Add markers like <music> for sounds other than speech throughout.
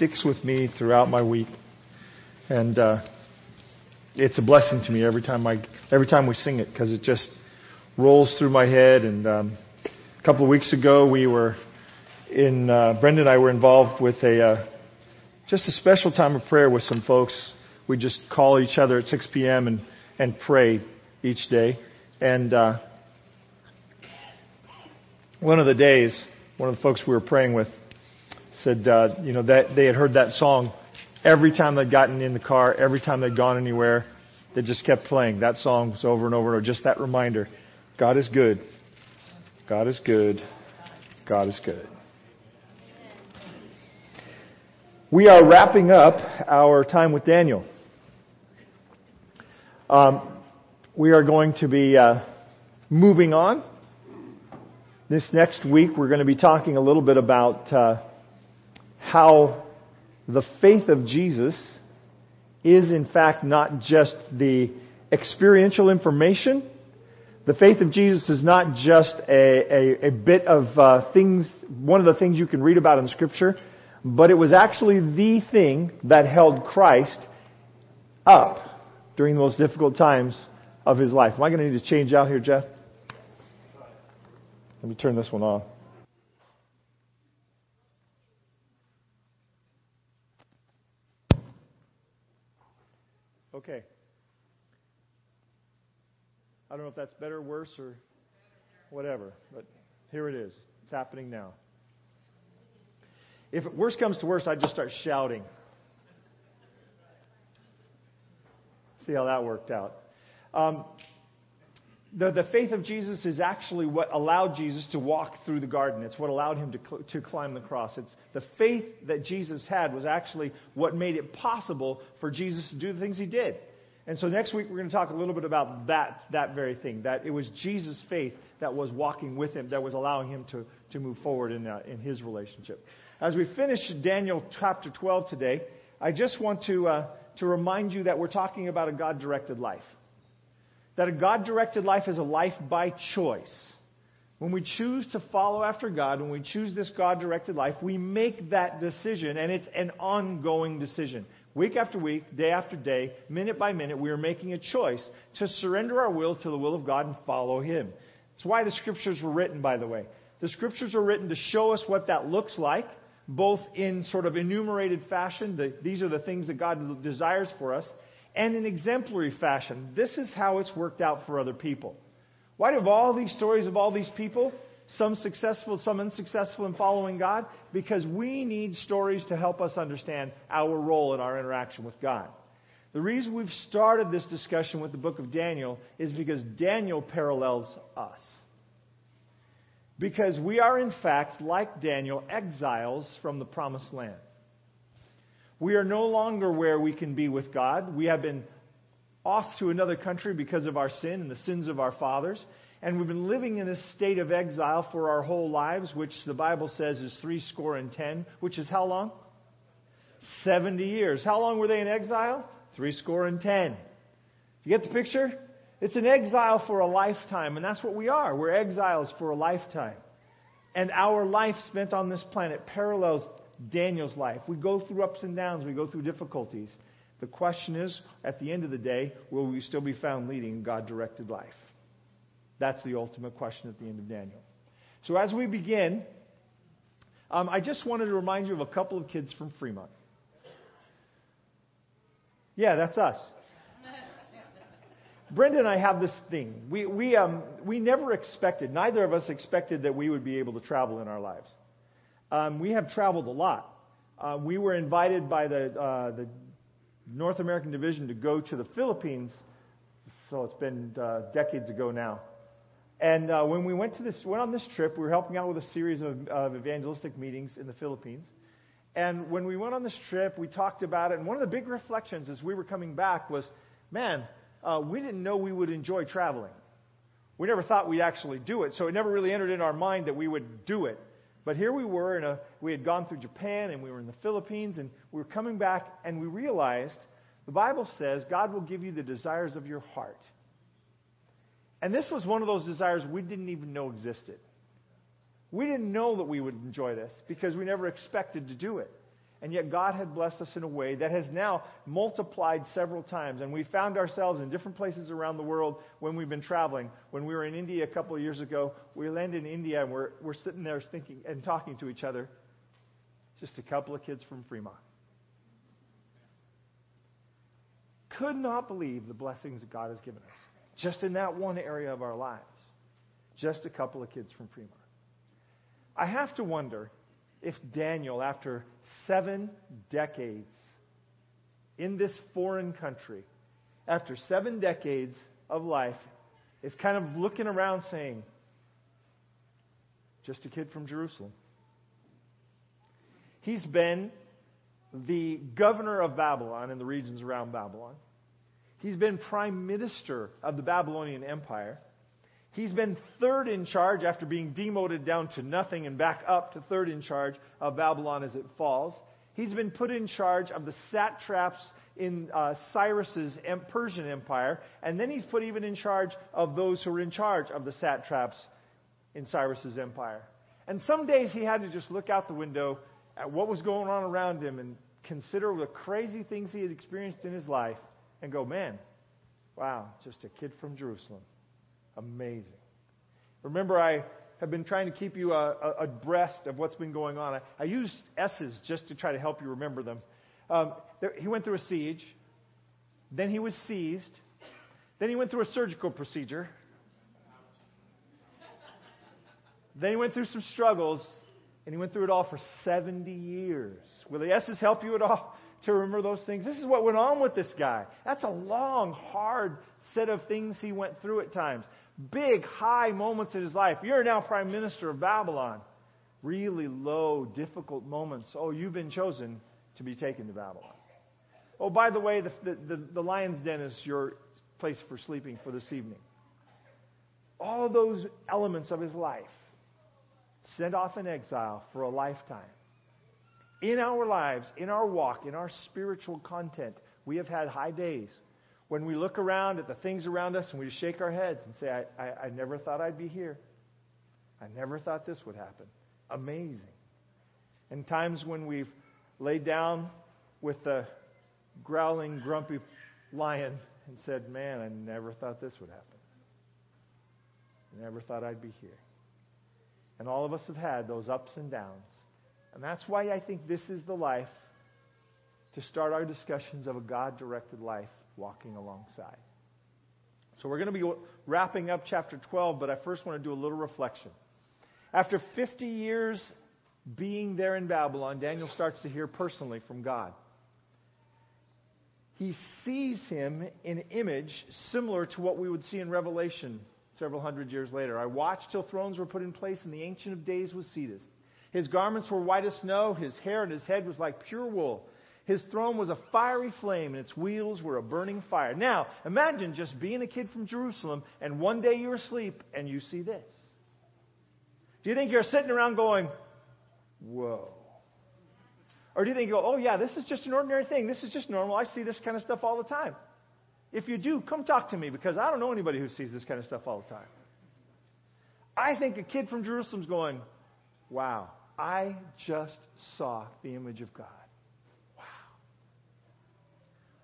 sticks with me throughout my week, and uh, it's a blessing to me every time I every time we sing it because it just rolls through my head. And um, a couple of weeks ago, we were in uh, Brenda and I were involved with a uh, just a special time of prayer with some folks. We just call each other at 6 p.m. and and pray each day. And uh, one of the days, one of the folks we were praying with said, uh, you know, that they had heard that song every time they'd gotten in the car, every time they'd gone anywhere. They just kept playing. That song was over and over, and over. just that reminder God is good. God is good. God is good. We are wrapping up our time with Daniel. Um, we are going to be uh, moving on. This next week, we're going to be talking a little bit about uh, how the faith of Jesus is, in fact, not just the experiential information. The faith of Jesus is not just a, a, a bit of uh, things, one of the things you can read about in Scripture, but it was actually the thing that held Christ up during the most difficult times of his life. Am I going to need to change out here, Jeff? Let me turn this one on. Okay. I don't know if that's better, or worse, or whatever, but here it is. It's happening now. If worse comes to worse, I'd just start shouting. See how that worked out. Um, the, the faith of Jesus is actually what allowed Jesus to walk through the garden. It's what allowed him to, cl- to climb the cross. It's the faith that Jesus had was actually what made it possible for Jesus to do the things he did. And so next week we're going to talk a little bit about that, that very thing. That it was Jesus' faith that was walking with him, that was allowing him to, to move forward in, uh, in his relationship. As we finish Daniel chapter 12 today, I just want to, uh, to remind you that we're talking about a God directed life that a God directed life is a life by choice. When we choose to follow after God, when we choose this God directed life, we make that decision, and it's an ongoing decision. Week after week, day after day, minute by minute, we are making a choice to surrender our will to the will of God and follow Him. That's why the scriptures were written, by the way. The scriptures are written to show us what that looks like, both in sort of enumerated fashion. The, these are the things that God desires for us and in exemplary fashion. This is how it's worked out for other people. Why do all these stories of all these people? Some successful, some unsuccessful in following God? Because we need stories to help us understand our role in our interaction with God. The reason we've started this discussion with the book of Daniel is because Daniel parallels us. Because we are, in fact, like Daniel, exiles from the promised land. We are no longer where we can be with God. We have been off to another country because of our sin and the sins of our fathers. And we've been living in a state of exile for our whole lives, which the Bible says is three score and ten, which is how long? 70 years. How long were they in exile? Three score and ten. You get the picture? It's an exile for a lifetime, and that's what we are. We're exiles for a lifetime. And our life spent on this planet parallels Daniel's life. We go through ups and downs, we go through difficulties. The question is, at the end of the day, will we still be found leading God directed life? That's the ultimate question at the end of Daniel. So as we begin, um, I just wanted to remind you of a couple of kids from Fremont. Yeah, that's us. Brenda and I have this thing. We, we, um, we never expected, neither of us expected that we would be able to travel in our lives. Um, we have traveled a lot. Uh, we were invited by the, uh, the North American Division to go to the Philippines. So it's been uh, decades ago now. And uh, when we went to this, went on this trip, we were helping out with a series of, of evangelistic meetings in the Philippines. And when we went on this trip, we talked about it. And one of the big reflections as we were coming back was, man, uh, we didn't know we would enjoy traveling. We never thought we'd actually do it, so it never really entered in our mind that we would do it. But here we were, in a, we had gone through Japan and we were in the Philippines, and we were coming back, and we realized the Bible says God will give you the desires of your heart. And this was one of those desires we didn't even know existed. We didn't know that we would enjoy this because we never expected to do it. And yet God had blessed us in a way that has now multiplied several times. And we found ourselves in different places around the world when we've been traveling. When we were in India a couple of years ago, we landed in India and we're, we're sitting there thinking and talking to each other. Just a couple of kids from Fremont. Could not believe the blessings that God has given us. Just in that one area of our lives. Just a couple of kids from Fremont. I have to wonder if Daniel, after seven decades in this foreign country, after seven decades of life, is kind of looking around saying, just a kid from Jerusalem. He's been the governor of Babylon and the regions around Babylon. He's been prime minister of the Babylonian Empire. He's been third in charge after being demoted down to nothing and back up to third in charge of Babylon as it falls. He's been put in charge of the satraps in uh, Cyrus's Persian Empire, and then he's put even in charge of those who were in charge of the satraps in Cyrus's empire. And some days he had to just look out the window at what was going on around him and consider the crazy things he had experienced in his life and go, man, wow, just a kid from Jerusalem. Amazing. Remember, I have been trying to keep you uh, abreast of what's been going on. I, I use S's just to try to help you remember them. Um, there, he went through a siege. Then he was seized. Then he went through a surgical procedure. Then he went through some struggles, and he went through it all for 70 years. Will the S's help you at all <laughs> to remember those things? This is what went on with this guy. That's a long, hard set of things he went through at times big, high moments in his life. You're now prime minister of Babylon. Really low, difficult moments. Oh, you've been chosen to be taken to Babylon. Oh, by the way, the, the, the lion's den is your place for sleeping for this evening. All those elements of his life sent off in exile for a lifetime. In our lives, in our walk, in our spiritual content, we have had high days when we look around at the things around us and we shake our heads and say, I, I, I never thought I'd be here. I never thought this would happen. Amazing. And times when we've laid down with the growling, grumpy lion and said, Man, I never thought this would happen. I Never thought I'd be here. And all of us have had those ups and downs. And that's why I think this is the life to start our discussions of a God directed life walking alongside. So we're going to be wrapping up chapter 12, but I first want to do a little reflection. After 50 years being there in Babylon, Daniel starts to hear personally from God. He sees him in image similar to what we would see in Revelation several hundred years later. I watched till thrones were put in place, and the Ancient of Days was seated. His garments were white as snow, his hair and his head was like pure wool. His throne was a fiery flame, and its wheels were a burning fire. Now, imagine just being a kid from Jerusalem, and one day you're asleep and you see this. Do you think you're sitting around going, Whoa? Or do you think you go, Oh, yeah, this is just an ordinary thing. This is just normal. I see this kind of stuff all the time. If you do, come talk to me because I don't know anybody who sees this kind of stuff all the time. I think a kid from Jerusalem's going, Wow, I just saw the image of God.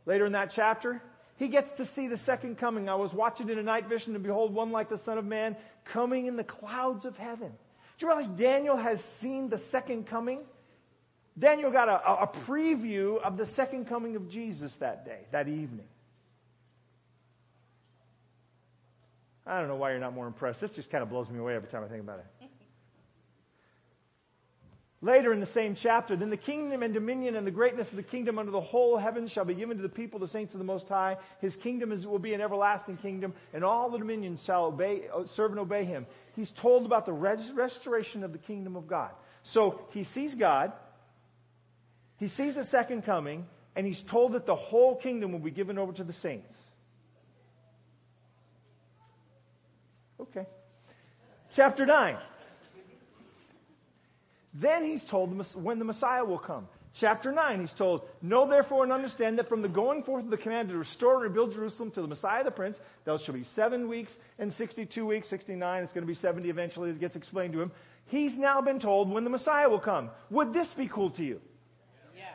Later in that chapter, he gets to see the second coming. I was watching in a night vision, and behold, one like the Son of Man coming in the clouds of heaven. Do you realize Daniel has seen the second coming? Daniel got a, a preview of the second coming of Jesus that day, that evening. I don't know why you're not more impressed. This just kind of blows me away every time I think about it. Later in the same chapter, then the kingdom and dominion and the greatness of the kingdom under the whole heaven shall be given to the people, the saints of the Most High. His kingdom is, will be an everlasting kingdom, and all the dominions shall obey, uh, serve and obey him. He's told about the res- restoration of the kingdom of God. So he sees God, he sees the second coming, and he's told that the whole kingdom will be given over to the saints. Okay. Chapter 9. Then he's told when the Messiah will come. Chapter 9, he's told, Know therefore and understand that from the going forth of the command to restore and rebuild Jerusalem to the Messiah the Prince, there shall be seven weeks and 62 weeks, 69, it's going to be 70 eventually, it gets explained to him. He's now been told when the Messiah will come. Would this be cool to you? Yes.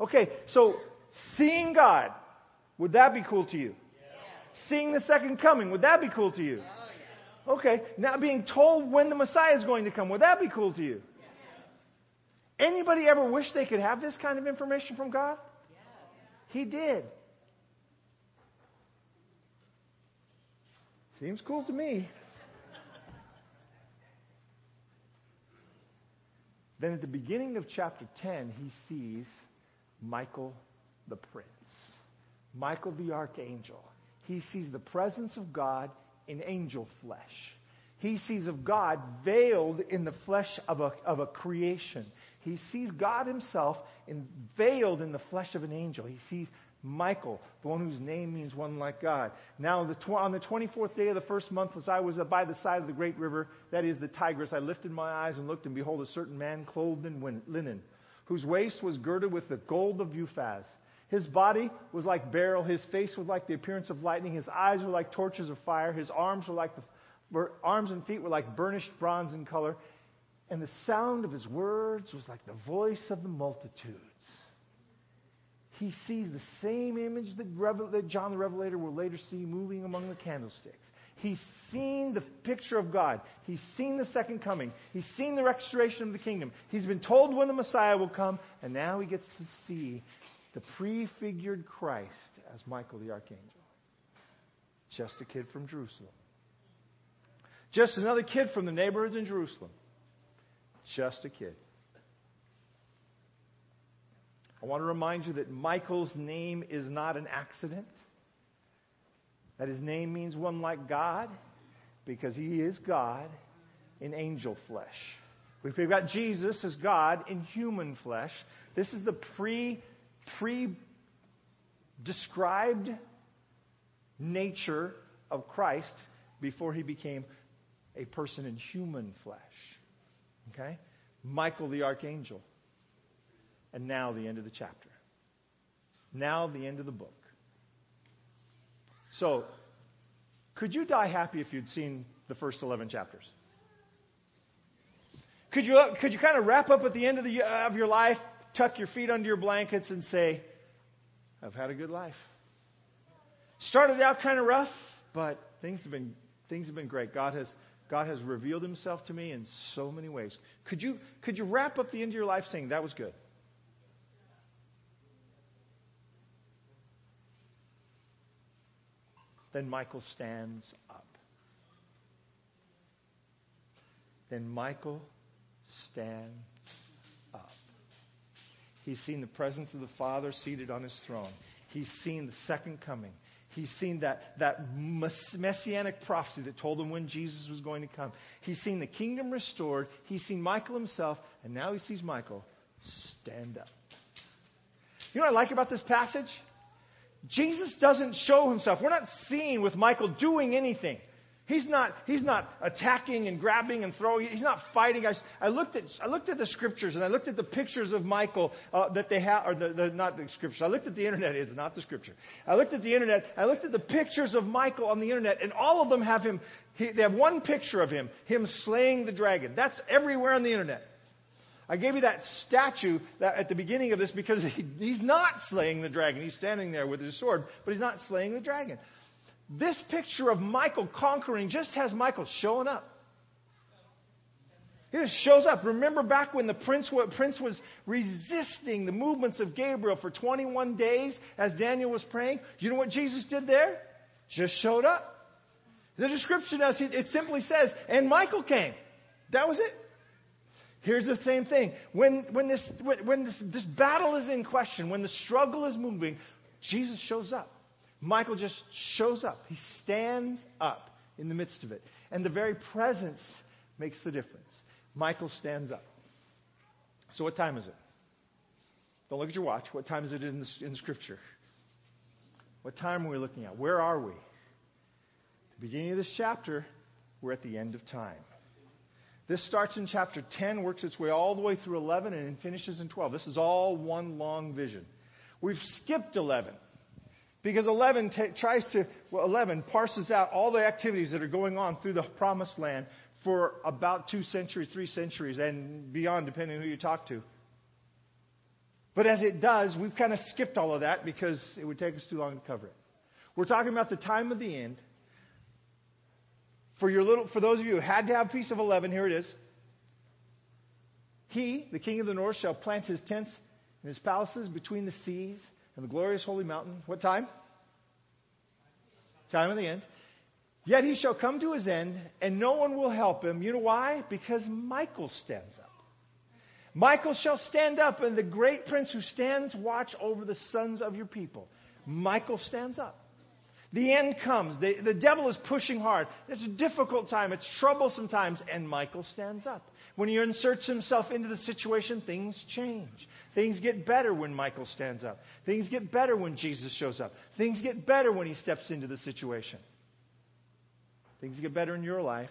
Okay, so seeing God, would that be cool to you? Seeing the second coming, would that be cool to you? Oh, okay, now being told when the Messiah is going to come, would that be cool to you? Anybody ever wish they could have this kind of information from God? He did. Seems cool to me. then at the beginning of chapter 10, he sees Michael the prince, Michael the archangel. He sees the presence of God in angel flesh. He sees of God veiled in the flesh of a, of a creation. He sees God himself in, veiled in the flesh of an angel. He sees Michael, the one whose name means one like God. Now, the tw- on the 24th day of the first month, as I was by the side of the great river, that is the Tigris, I lifted my eyes and looked, and behold, a certain man clothed in win- linen, whose waist was girded with the gold of Uphaz. His body was like beryl, his face was like the appearance of lightning, his eyes were like torches of fire, his arms were like the were, arms and feet were like burnished bronze in color, and the sound of his words was like the voice of the multitudes he sees the same image that, Revel- that John the Revelator will later see moving among the candlesticks. He's seen the picture of God. He's seen the second coming. He's seen the restoration of the kingdom. He's been told when the Messiah will come, and now he gets to see the prefigured Christ as Michael the archangel. Just a kid from Jerusalem. Just another kid from the neighborhoods in Jerusalem. Just a kid. I want to remind you that Michael's name is not an accident. That his name means one like God because he is God in angel flesh. We've got Jesus as God in human flesh. This is the pre pre described nature of Christ before he became a person in human flesh. Okay? Michael the archangel. And now the end of the chapter. Now the end of the book. So, could you die happy if you'd seen the first 11 chapters? Could you, could you kind of wrap up at the end of, the, uh, of your life, tuck your feet under your blankets, and say, I've had a good life? Started out kind of rough, but things have been, things have been great. God has, God has revealed himself to me in so many ways. Could you, could you wrap up the end of your life saying, That was good? Then Michael stands up. Then Michael stands up. He's seen the presence of the Father seated on his throne. He's seen the second coming. He's seen that, that messianic prophecy that told him when Jesus was going to come. He's seen the kingdom restored. He's seen Michael himself, and now he sees Michael stand up. You know what I like about this passage? Jesus doesn't show himself. We're not seeing with Michael doing anything. He's not, he's not attacking and grabbing and throwing. He's not fighting. I, I, looked, at, I looked at the scriptures and I looked at the pictures of Michael uh, that they have, or the, the, not the scriptures. I looked at the internet. It's not the scripture. I looked at the internet. I looked at the pictures of Michael on the internet, and all of them have him. He, they have one picture of him, him slaying the dragon. That's everywhere on the internet. I gave you that statue that at the beginning of this because <laughs> he, he's not slaying the dragon. He's standing there with his sword, but he's not slaying the dragon. This picture of Michael conquering just has Michael showing up. He just shows up. Remember back when the prince, prince was resisting the movements of Gabriel for 21 days as Daniel was praying? You know what Jesus did there? Just showed up. The description does, it simply says, and Michael came. That was it. Here's the same thing. When, when, this, when this, this battle is in question, when the struggle is moving, Jesus shows up. Michael just shows up. He stands up in the midst of it. And the very presence makes the difference. Michael stands up. So, what time is it? Don't look at your watch. What time is it in, the, in Scripture? What time are we looking at? Where are we? At the beginning of this chapter, we're at the end of time. This starts in chapter 10, works its way all the way through 11, and finishes in 12. This is all one long vision. We've skipped 11 because 11 t- tries to, well, 11 parses out all the activities that are going on through the promised land for about two centuries, three centuries, and beyond, depending on who you talk to. But as it does, we've kind of skipped all of that because it would take us too long to cover it. We're talking about the time of the end. For, your little, for those of you who had to have piece of 11, here it is. He, the king of the north, shall plant his tents and his palaces between the seas and the glorious holy mountain. What time? Time of the end. Yet he shall come to his end, and no one will help him. You know why? Because Michael stands up. Michael shall stand up, and the great prince who stands watch over the sons of your people. Michael stands up. The end comes. The, the devil is pushing hard. It's a difficult time. It's troublesome times, and Michael stands up. When he inserts himself into the situation, things change. Things get better when Michael stands up. Things get better when Jesus shows up. Things get better when he steps into the situation. Things get better in your life.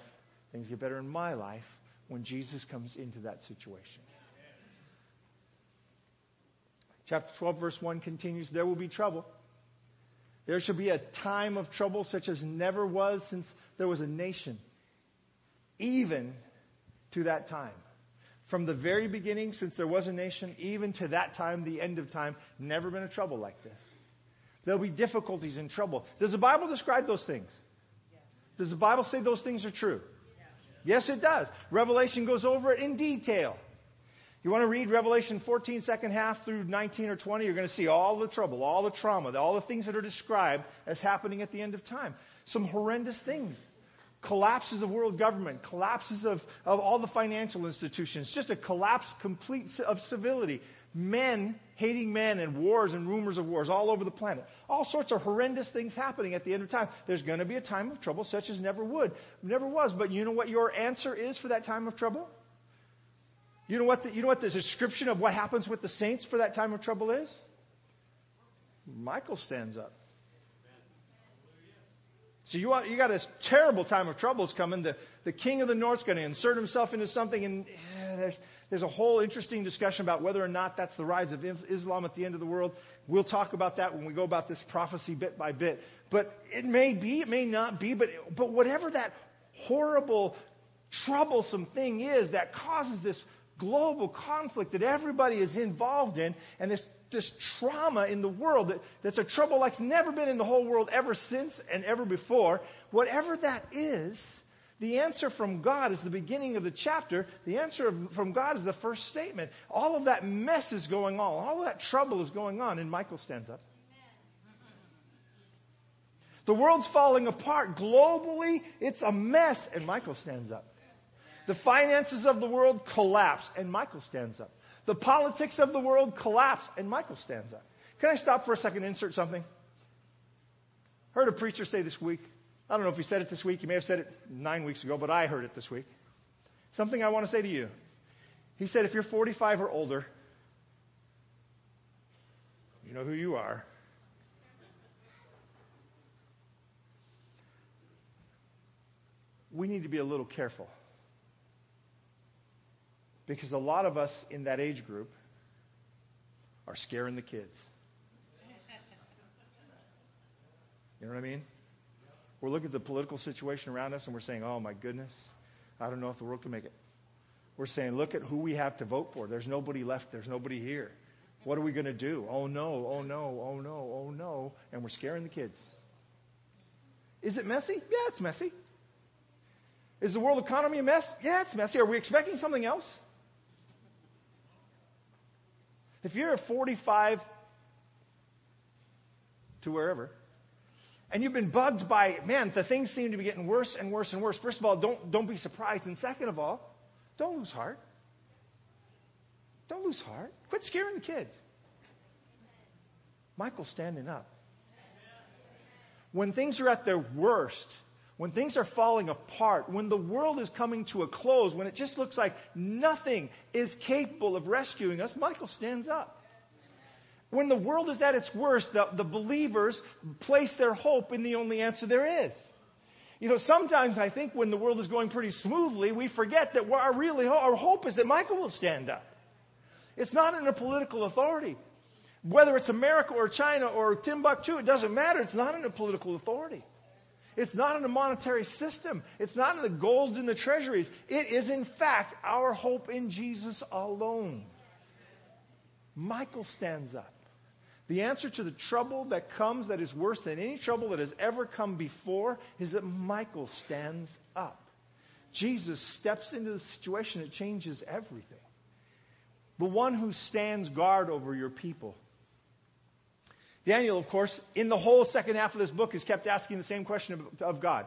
Things get better in my life when Jesus comes into that situation. Chapter 12, verse 1 continues There will be trouble. There shall be a time of trouble such as never was since there was a nation, even to that time. From the very beginning, since there was a nation, even to that time, the end of time, never been a trouble like this. There'll be difficulties and trouble. Does the Bible describe those things? Does the Bible say those things are true? Yes, it does. Revelation goes over it in detail. You want to read Revelation 14, second half through 19 or 20, you're going to see all the trouble, all the trauma, all the things that are described as happening at the end of time. Some horrendous things. Collapses of world government, collapses of, of all the financial institutions, just a collapse complete of civility men hating men and wars and rumors of wars all over the planet. All sorts of horrendous things happening at the end of time. There's going to be a time of trouble such as never would, never was. But you know what your answer is for that time of trouble? You know what the, you know what the description of what happens with the saints for that time of trouble is? Michael stands up. So you, you got a terrible time of troubles coming. The, the king of the north's going to insert himself into something, and eh, there's, there's a whole interesting discussion about whether or not that's the rise of Islam at the end of the world. We'll talk about that when we go about this prophecy bit by bit. But it may be, it may not be, but, but whatever that horrible, troublesome thing is that causes this global conflict that everybody is involved in and this, this trauma in the world that, that's a trouble like's never been in the whole world ever since and ever before, whatever that is, the answer from God is the beginning of the chapter. The answer from God is the first statement. All of that mess is going on. All of that trouble is going on. And Michael stands up. The world's falling apart. Globally, it's a mess. And Michael stands up. The finances of the world collapse. And Michael stands up. The politics of the world collapse. And Michael stands up. Can I stop for a second and insert something? Heard a preacher say this week I don't know if he said it this week. He may have said it nine weeks ago, but I heard it this week. Something I want to say to you. He said, if you're 45 or older, you know who you are. We need to be a little careful. Because a lot of us in that age group are scaring the kids. You know what I mean? We're looking at the political situation around us and we're saying, oh my goodness, I don't know if the world can make it. We're saying, look at who we have to vote for. There's nobody left. There's nobody here. What are we going to do? Oh no, oh no, oh no, oh no. And we're scaring the kids. Is it messy? Yeah, it's messy. Is the world economy a mess? Yeah, it's messy. Are we expecting something else? If you're a 45 to wherever, and you've been bugged by, man, the things seem to be getting worse and worse and worse. First of all, don't, don't be surprised. And second of all, don't lose heart. Don't lose heart. Quit scaring the kids. Michael's standing up. When things are at their worst, when things are falling apart, when the world is coming to a close, when it just looks like nothing is capable of rescuing us, Michael stands up. When the world is at its worst, the, the believers place their hope in the only answer there is. You know, sometimes I think when the world is going pretty smoothly, we forget that our really our hope is that Michael will stand up. It's not in a political authority. Whether it's America or China or Timbuktu, it doesn't matter. It's not in a political authority. It's not in a monetary system. It's not in the gold in the treasuries. It is, in fact, our hope in Jesus alone. Michael stands up. The answer to the trouble that comes that is worse than any trouble that has ever come before is that Michael stands up. Jesus steps into the situation, it changes everything. The one who stands guard over your people. Daniel, of course, in the whole second half of this book, is kept asking the same question of, of God.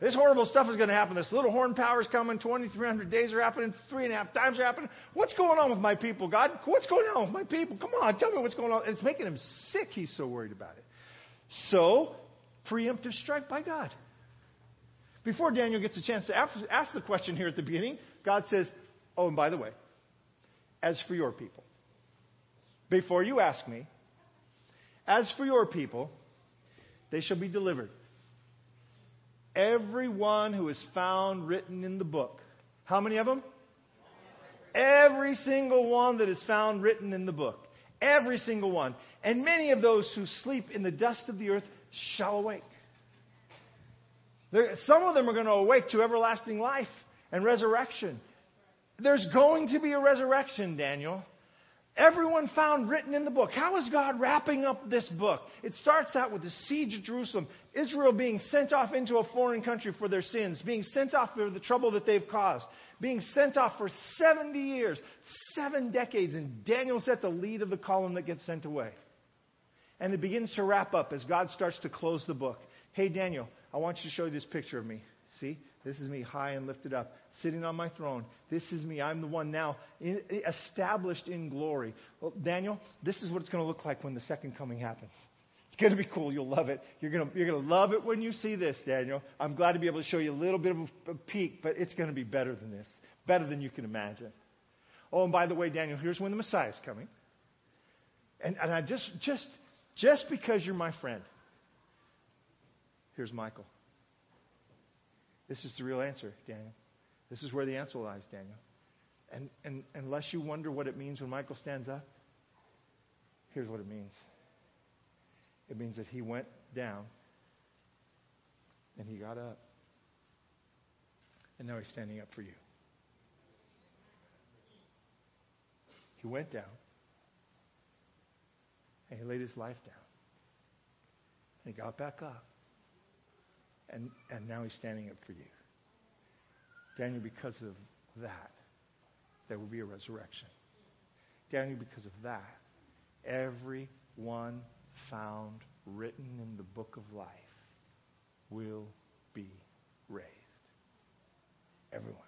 This horrible stuff is going to happen. This little horn power is coming. 2,300 days are happening. Three and a half times are happening. What's going on with my people, God? What's going on with my people? Come on, tell me what's going on. It's making him sick. He's so worried about it. So, preemptive strike by God. Before Daniel gets a chance to ask the question here at the beginning, God says, Oh, and by the way, as for your people, before you ask me, as for your people, they shall be delivered everyone who is found written in the book. How many of them? Every single one that is found written in the book. Every single one. And many of those who sleep in the dust of the earth shall awake. Some of them are going to awake to everlasting life and resurrection. There's going to be a resurrection, Daniel. Everyone found written in the book. How is God wrapping up this book? It starts out with the siege of Jerusalem, Israel being sent off into a foreign country for their sins, being sent off for the trouble that they've caused, being sent off for 70 years, seven decades, and Daniel's at the lead of the column that gets sent away. And it begins to wrap up as God starts to close the book. Hey, Daniel, I want you to show you this picture of me. See? This is me high and lifted up, sitting on my throne. This is me. I'm the one now in, established in glory. Well, Daniel, this is what it's going to look like when the second coming happens. It's going to be cool. You'll love it. You're going to, you're to love it when you see this, Daniel. I'm glad to be able to show you a little bit of a, a peek, but it's going to be better than this, better than you can imagine. Oh, and by the way, Daniel, here's when the Messiah is coming. And, and I just, just, just because you're my friend, here's Michael. This is the real answer, Daniel. This is where the answer lies, Daniel. And, and unless you wonder what it means when Michael stands up, here's what it means it means that he went down and he got up. And now he's standing up for you. He went down and he laid his life down. And he got back up. And, and now he's standing up for you. Daniel, because of that, there will be a resurrection. Daniel, because of that, every one found written in the book of life will be raised. Everyone.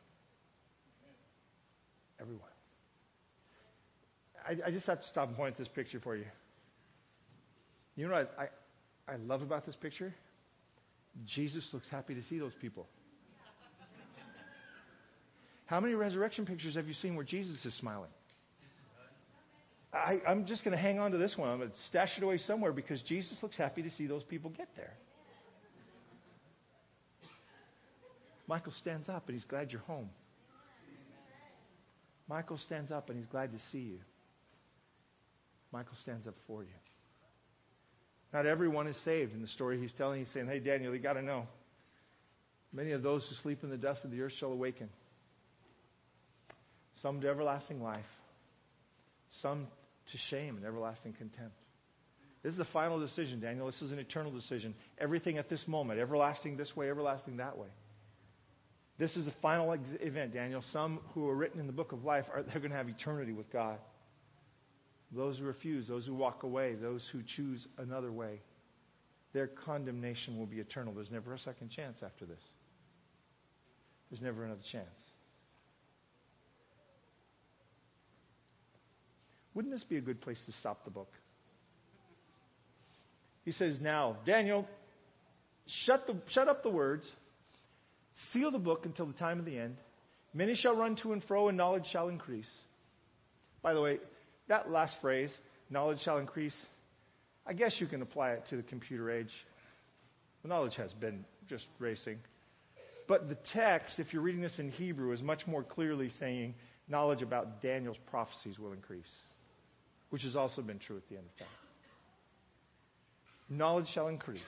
Everyone. I, I, just have to stop and point at this picture for you. You know what I, I, I love about this picture? Jesus looks happy to see those people. How many resurrection pictures have you seen where Jesus is smiling? I, am just going to hang on to this one. I'm going to stash it away somewhere because Jesus looks happy to see those people get there. Michael stands up and he's glad you're home. Michael stands up and he's glad to see you. Michael stands up for you. Not everyone is saved. In the story he's telling, he's saying, Hey, Daniel, you got to know. Many of those who sleep in the dust of the earth shall awaken. Some to everlasting life, some to shame and everlasting contempt. This is a final decision, Daniel. This is an eternal decision. Everything at this moment, everlasting this way, everlasting that way. This is a final ex- event, Daniel. Some who are written in the book of life are they're going to have eternity with God. Those who refuse, those who walk away, those who choose another way, their condemnation will be eternal. There's never a second chance after this. There's never another chance. Wouldn't this be a good place to stop the book? He says, Now, Daniel, shut, the, shut up the words, seal the book until the time of the end. Many shall run to and fro, and knowledge shall increase. By the way, that last phrase, knowledge shall increase, I guess you can apply it to the computer age. The knowledge has been just racing. But the text, if you're reading this in Hebrew, is much more clearly saying knowledge about Daniel's prophecies will increase, which has also been true at the end of time. Knowledge shall increase.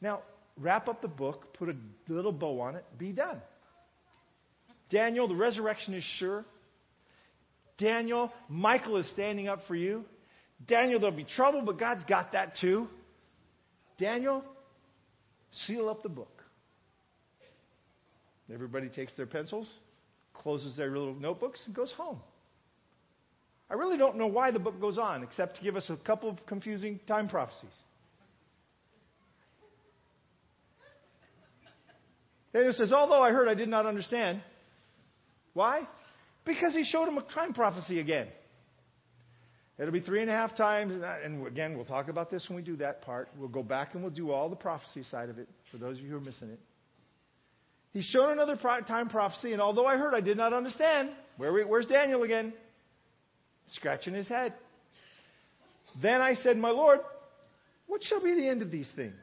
Now, wrap up the book, put a little bow on it, be done. Daniel, the resurrection is sure. Daniel, Michael is standing up for you. Daniel, there'll be trouble, but God's got that too. Daniel, seal up the book. Everybody takes their pencils, closes their little notebooks, and goes home. I really don't know why the book goes on, except to give us a couple of confusing time prophecies. Daniel says, Although I heard, I did not understand. Why? Because he showed him a time prophecy again. It'll be three and a half times. And again, we'll talk about this when we do that part. We'll go back and we'll do all the prophecy side of it for those of you who are missing it. He's shown another time prophecy, and although I heard, I did not understand. Where, where's Daniel again? Scratching his head. Then I said, My Lord, what shall be the end of these things?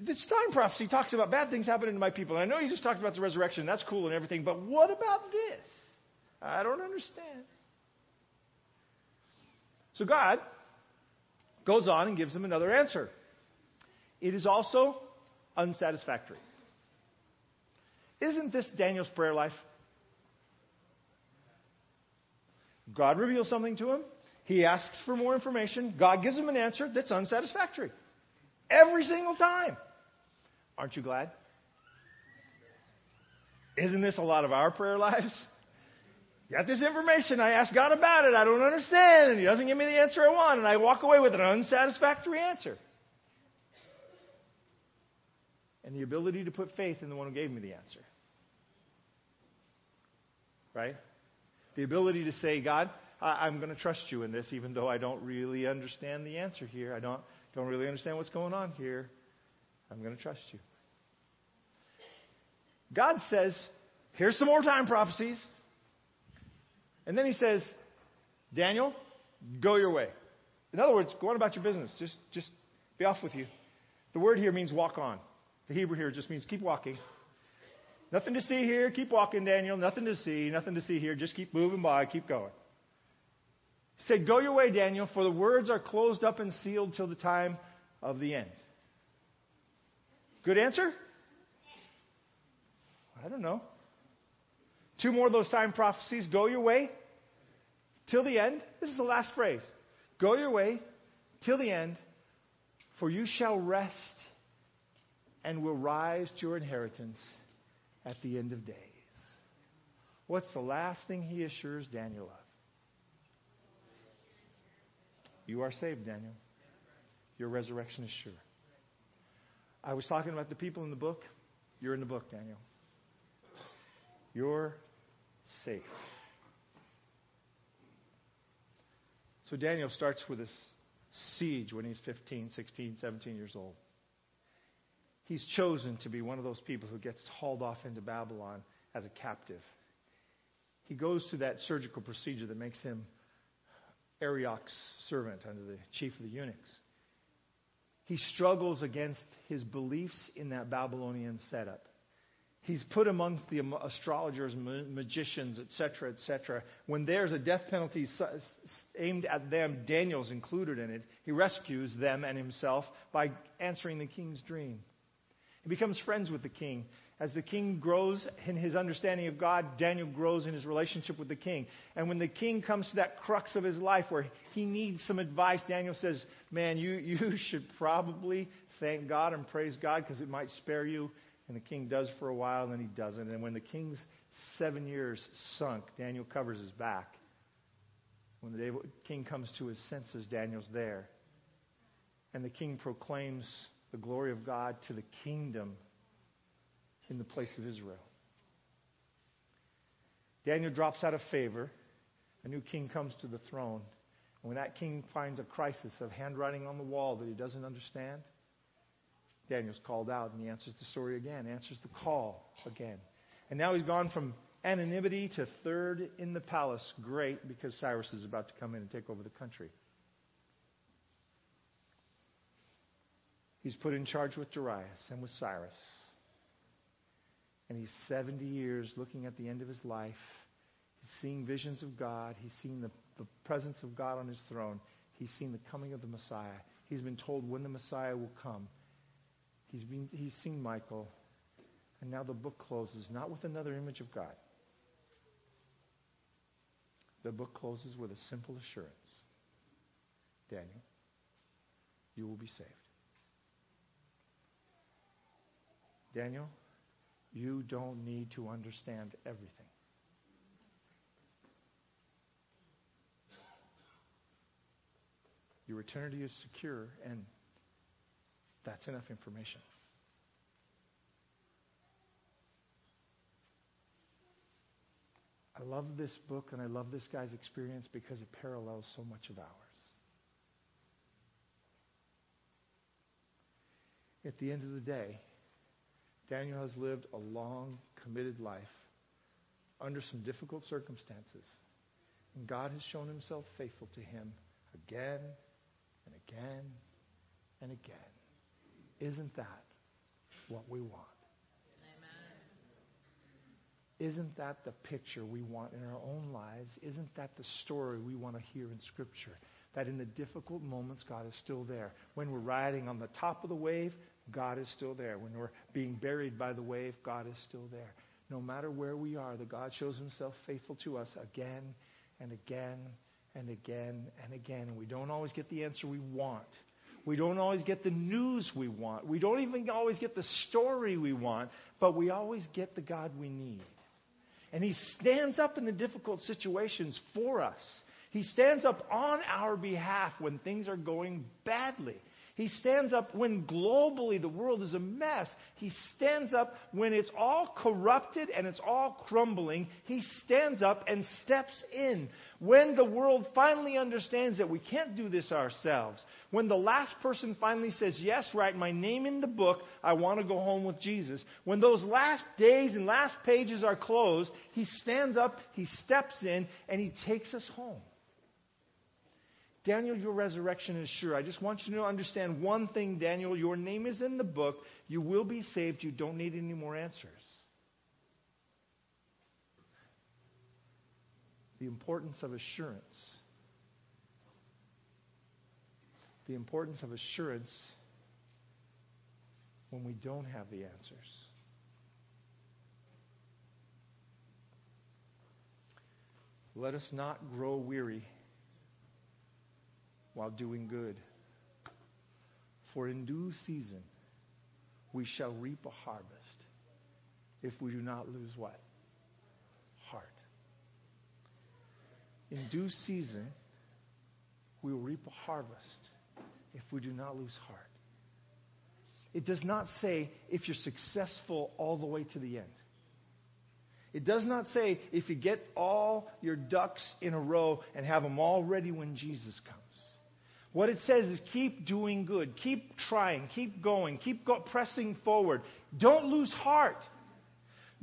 This time prophecy talks about bad things happening to my people. And I know you just talked about the resurrection. That's cool and everything. But what about this? I don't understand. So God goes on and gives him another answer. It is also unsatisfactory. Isn't this Daniel's prayer life? God reveals something to him. He asks for more information. God gives him an answer that's unsatisfactory. Every single time. Aren't you glad? Isn't this a lot of our prayer lives? Got this information. I ask God about it. I don't understand. And He doesn't give me the answer I want. And I walk away with an unsatisfactory answer. And the ability to put faith in the one who gave me the answer. Right? The ability to say, God, I'm going to trust you in this, even though I don't really understand the answer here. I don't, don't really understand what's going on here. I'm going to trust you. God says, here's some more time prophecies. And then he says, Daniel, go your way. In other words, go on about your business. Just, just be off with you. The word here means walk on. The Hebrew here just means keep walking. Nothing to see here. Keep walking, Daniel. Nothing to see. Nothing to see here. Just keep moving by. Keep going. He said, Go your way, Daniel, for the words are closed up and sealed till the time of the end. Good answer? I don't know. Two more of those time prophecies. Go your way till the end. This is the last phrase. Go your way till the end, for you shall rest and will rise to your inheritance at the end of days. What's the last thing he assures Daniel of? You are saved, Daniel. Your resurrection is sure. I was talking about the people in the book. You're in the book, Daniel. You're safe. So Daniel starts with this siege when he's 15, 16, 17 years old. He's chosen to be one of those people who gets hauled off into Babylon as a captive. He goes through that surgical procedure that makes him Arioch's servant under the chief of the eunuchs. He struggles against his beliefs in that Babylonian setup. He's put amongst the astrologers, magicians, etc., etc. When there's a death penalty aimed at them, Daniel's included in it. He rescues them and himself by answering the king's dream. He becomes friends with the king. As the king grows in his understanding of God, Daniel grows in his relationship with the king. And when the king comes to that crux of his life where he needs some advice, Daniel says, Man, you, <laughs> you should probably thank God and praise God because it might spare you and the king does for a while, and then he doesn't. And when the king's seven years sunk, Daniel covers his back. When the king comes to his senses, Daniel's there. And the king proclaims the glory of God to the kingdom in the place of Israel. Daniel drops out of favor. A new king comes to the throne. And when that king finds a crisis of handwriting on the wall that he doesn't understand, Daniel's called out and he answers the story again, answers the call again. And now he's gone from anonymity to third in the palace. Great, because Cyrus is about to come in and take over the country. He's put in charge with Darius and with Cyrus. And he's 70 years looking at the end of his life. He's seeing visions of God. He's seen the, the presence of God on his throne. He's seen the coming of the Messiah. He's been told when the Messiah will come. He's, been, he's seen Michael. And now the book closes, not with another image of God, the book closes with a simple assurance Daniel, you will be saved. Daniel, you don't need to understand everything. Your eternity is secure, and that's enough information. I love this book and I love this guy's experience because it parallels so much of ours. At the end of the day, Daniel has lived a long, committed life under some difficult circumstances. And God has shown himself faithful to him again and again and again. Isn't that what we want? Isn't that the picture we want in our own lives? Isn't that the story we want to hear in Scripture? That in the difficult moments, God is still there. When we're riding on the top of the wave, God is still there. When we're being buried by the wave, God is still there. No matter where we are, the God shows himself faithful to us again and again and again and again. And we don't always get the answer we want. We don't always get the news we want. We don't even always get the story we want, but we always get the God we need. And He stands up in the difficult situations for us. He stands up on our behalf when things are going badly. He stands up when globally the world is a mess. He stands up when it's all corrupted and it's all crumbling. He stands up and steps in. When the world finally understands that we can't do this ourselves. When the last person finally says, Yes, write my name in the book. I want to go home with Jesus. When those last days and last pages are closed, he stands up, he steps in, and he takes us home. Daniel, your resurrection is sure. I just want you to understand one thing, Daniel. Your name is in the book. You will be saved. You don't need any more answers. The importance of assurance. The importance of assurance when we don't have the answers. Let us not grow weary while doing good. For in due season we shall reap a harvest if we do not lose what? Heart. In due season we will reap a harvest if we do not lose heart. It does not say if you're successful all the way to the end. It does not say if you get all your ducks in a row and have them all ready when Jesus comes. What it says is keep doing good, keep trying, keep going, keep go- pressing forward. Don't lose heart.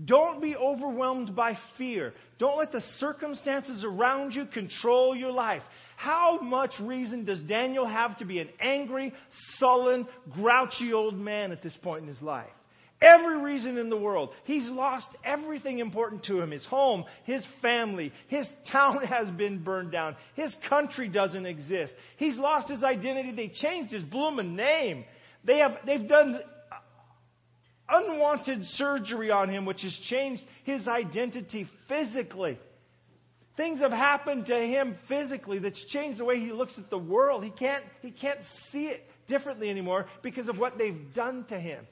Don't be overwhelmed by fear. Don't let the circumstances around you control your life. How much reason does Daniel have to be an angry, sullen, grouchy old man at this point in his life? Every reason in the world. He's lost everything important to him his home, his family, his <laughs> town has been burned down, his country doesn't exist. He's lost his identity. They changed his blooming name. They have, they've done unwanted surgery on him, which has changed his identity physically. Things have happened to him physically that's changed the way he looks at the world. He can't, he can't see it differently anymore because of what they've done to him.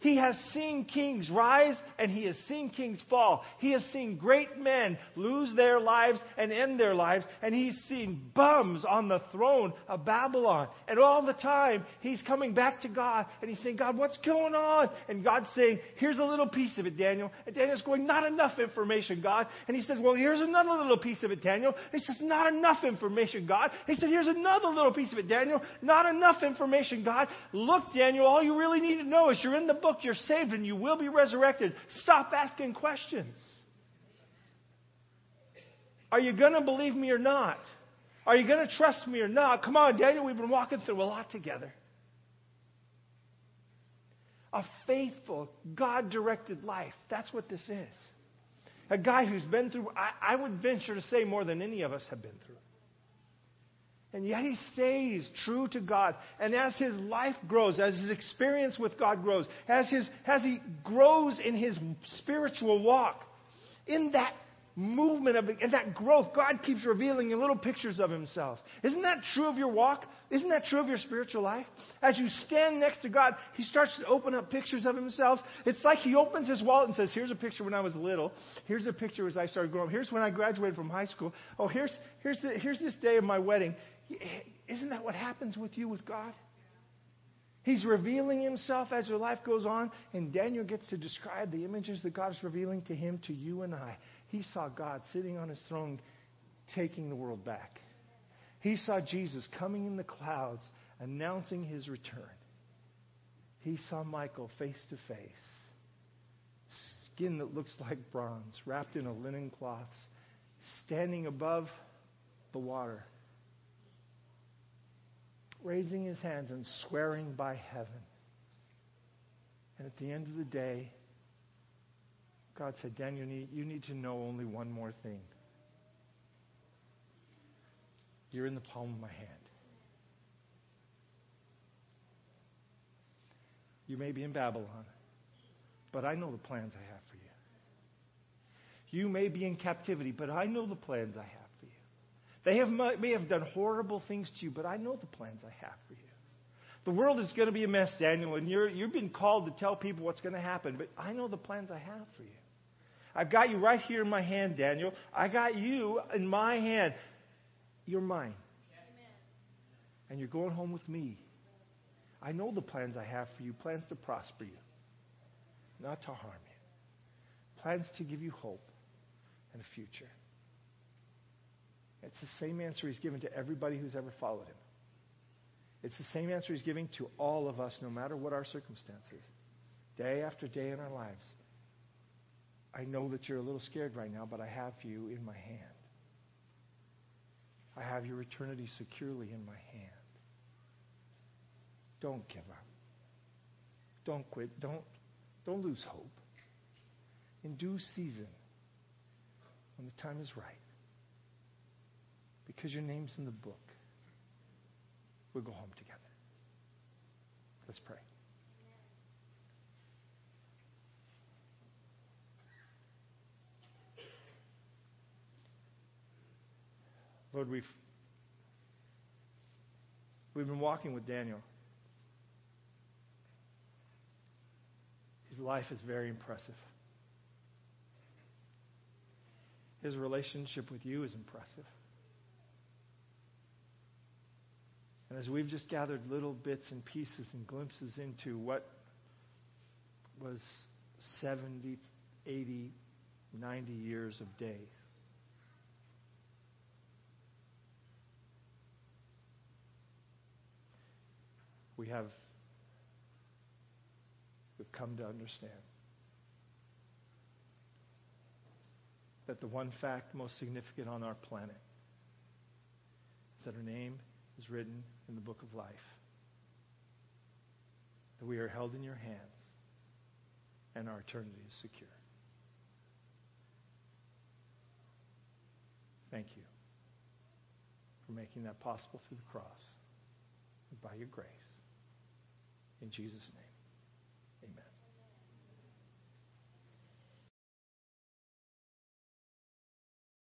He has seen kings rise and he has seen kings fall. He has seen great men lose their lives and end their lives, and he's seen bums on the throne of Babylon. And all the time, he's coming back to God and he's saying, God, what's going on? And God's saying, Here's a little piece of it, Daniel. And Daniel's going, Not enough information, God. And he says, Well, here's another little piece of it, Daniel. And he says, Not enough information, God. He said, Here's another little piece of it, Daniel. Not enough information, God. Look, Daniel, all you really need to know is you're in the book book, you're saved and you will be resurrected. Stop asking questions. Are you going to believe me or not? Are you going to trust me or not? Come on, Daniel, we've been walking through a lot together. A faithful, God directed life. That's what this is. A guy who's been through, I, I would venture to say, more than any of us have been through. And yet he stays true to God. And as his life grows, as his experience with God grows, as, his, as he grows in his spiritual walk, in that movement of and that growth, God keeps revealing you little pictures of Himself. Isn't that true of your walk? Isn't that true of your spiritual life? As you stand next to God, He starts to open up pictures of Himself. It's like He opens His wallet and says, Here's a picture when I was little. Here's a picture as I started growing. Here's when I graduated from high school. Oh, here's, here's, the, here's this day of my wedding. Isn't that what happens with you with God? He's revealing himself as your life goes on, and Daniel gets to describe the images that God is revealing to him, to you and I. He saw God sitting on his throne, taking the world back. He saw Jesus coming in the clouds, announcing his return. He saw Michael face to face, skin that looks like bronze, wrapped in a linen cloth, standing above the water raising his hands and swearing by heaven. And at the end of the day, God said, Daniel, you need, you need to know only one more thing. You're in the palm of my hand. You may be in Babylon, but I know the plans I have for you. You may be in captivity, but I know the plans I have. They have, may have done horrible things to you, but I know the plans I have for you. The world is going to be a mess, Daniel, and you're, you've been called to tell people what's going to happen, but I know the plans I have for you. I've got you right here in my hand, Daniel. I got you in my hand. You're mine. Amen. And you're going home with me. I know the plans I have for you plans to prosper you, not to harm you, plans to give you hope and a future. It's the same answer he's given to everybody who's ever followed him. It's the same answer he's giving to all of us, no matter what our circumstances, day after day in our lives. I know that you're a little scared right now, but I have you in my hand. I have your eternity securely in my hand. Don't give up. Don't quit. Don't, don't lose hope. In due season, when the time is right, because your name's in the book, we'll go home together. Let's pray. Lord, we've, we've been walking with Daniel. His life is very impressive. His relationship with you is impressive. And as we've just gathered little bits and pieces and glimpses into what was 70, 80, 90 years of days, we have we've come to understand that the one fact most significant on our planet is that her name is written in the book of life. That we are held in your hands and our eternity is secure. Thank you for making that possible through the cross and by your grace. In Jesus' name, amen.